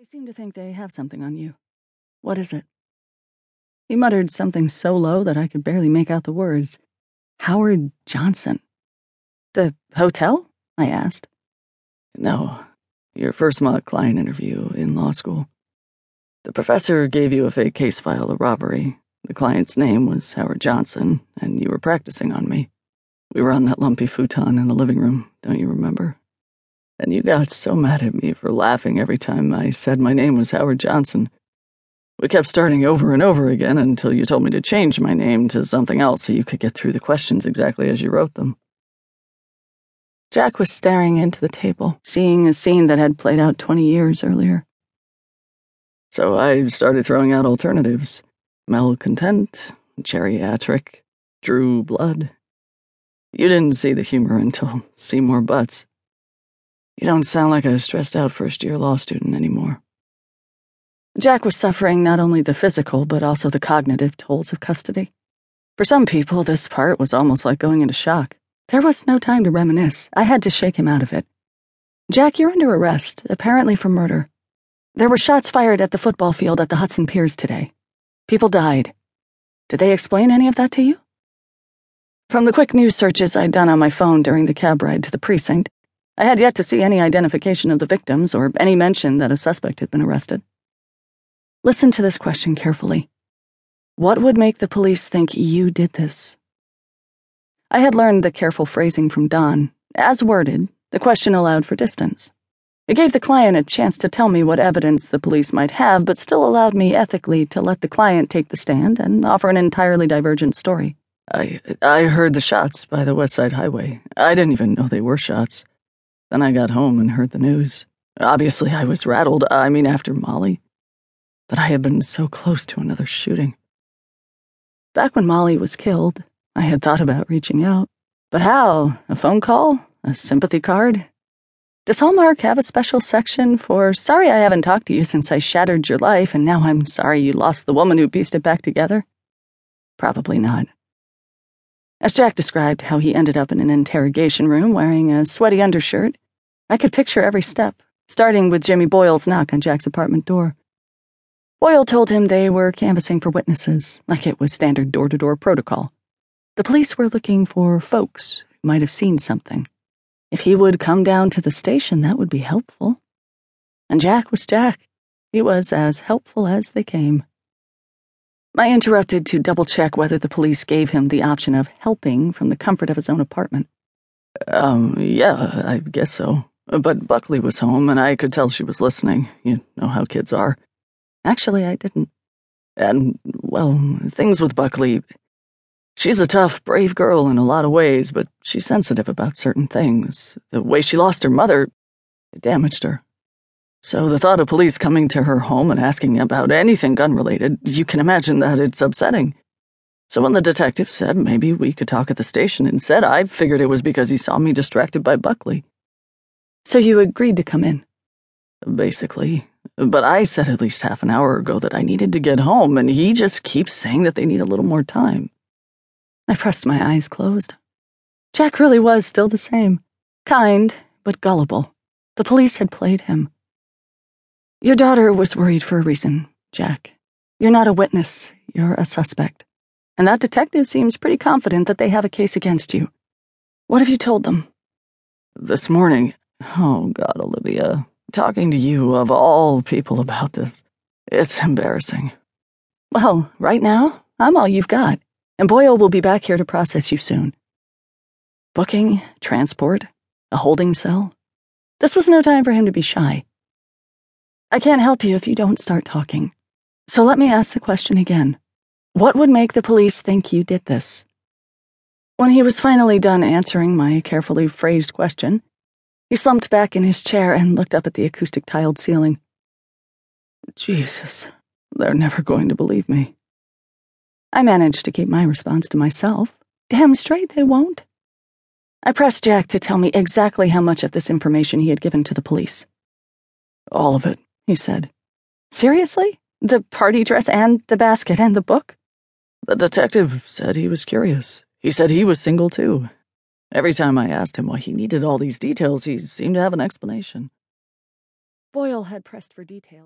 They seem to think they have something on you. What is it? He muttered something so low that I could barely make out the words. Howard Johnson. The hotel? I asked. No, your first mock client interview in law school. The professor gave you a fake case file of robbery. The client's name was Howard Johnson, and you were practicing on me. We were on that lumpy futon in the living room, don't you remember? And you got so mad at me for laughing every time I said my name was Howard Johnson. We kept starting over and over again until you told me to change my name to something else so you could get through the questions exactly as you wrote them. Jack was staring into the table, seeing a scene that had played out 20 years earlier. So I started throwing out alternatives malcontent, geriatric, Drew Blood. You didn't see the humor until Seymour Butts. You don't sound like a stressed out first year law student anymore. Jack was suffering not only the physical, but also the cognitive tolls of custody. For some people, this part was almost like going into shock. There was no time to reminisce. I had to shake him out of it. Jack, you're under arrest, apparently for murder. There were shots fired at the football field at the Hudson Piers today. People died. Did they explain any of that to you? From the quick news searches I'd done on my phone during the cab ride to the precinct, I had yet to see any identification of the victims or any mention that a suspect had been arrested. Listen to this question carefully. What would make the police think you did this? I had learned the careful phrasing from Don. As worded, the question allowed for distance. It gave the client a chance to tell me what evidence the police might have, but still allowed me ethically to let the client take the stand and offer an entirely divergent story. I I heard the shots by the West Side Highway. I didn't even know they were shots. Then I got home and heard the news. Obviously, I was rattled. I mean, after Molly. But I had been so close to another shooting. Back when Molly was killed, I had thought about reaching out. But how? A phone call? A sympathy card? Does Hallmark have a special section for sorry I haven't talked to you since I shattered your life and now I'm sorry you lost the woman who pieced it back together? Probably not. As Jack described how he ended up in an interrogation room wearing a sweaty undershirt, I could picture every step, starting with Jimmy Boyle's knock on Jack's apartment door. Boyle told him they were canvassing for witnesses, like it was standard door to door protocol. The police were looking for folks who might have seen something. If he would come down to the station, that would be helpful. And Jack was Jack. He was as helpful as they came. I interrupted to double check whether the police gave him the option of helping from the comfort of his own apartment. Um, yeah, I guess so. But Buckley was home, and I could tell she was listening. You know how kids are. Actually, I didn't. And, well, things with Buckley. She's a tough, brave girl in a lot of ways, but she's sensitive about certain things. The way she lost her mother, it damaged her. So the thought of police coming to her home and asking about anything gun related, you can imagine that it's upsetting. So when the detective said maybe we could talk at the station instead, I figured it was because he saw me distracted by Buckley. So you agreed to come in? Basically. But I said at least half an hour ago that I needed to get home, and he just keeps saying that they need a little more time. I pressed my eyes closed. Jack really was still the same. Kind, but gullible. The police had played him. Your daughter was worried for a reason, Jack. You're not a witness, you're a suspect. And that detective seems pretty confident that they have a case against you. What have you told them? This morning, oh God, Olivia, talking to you of all people about this. It's embarrassing. Well, right now, I'm all you've got, and Boyle will be back here to process you soon. Booking, transport, a holding cell. This was no time for him to be shy. I can't help you if you don't start talking. So let me ask the question again. What would make the police think you did this? When he was finally done answering my carefully phrased question, he slumped back in his chair and looked up at the acoustic tiled ceiling. Jesus, they're never going to believe me. I managed to keep my response to myself. Damn straight they won't. I pressed Jack to tell me exactly how much of this information he had given to the police. All of it he said. Seriously? The party dress and the basket and the book? The detective said he was curious. He said he was single too. Every time I asked him why he needed all these details, he seemed to have an explanation. Boyle had pressed for details.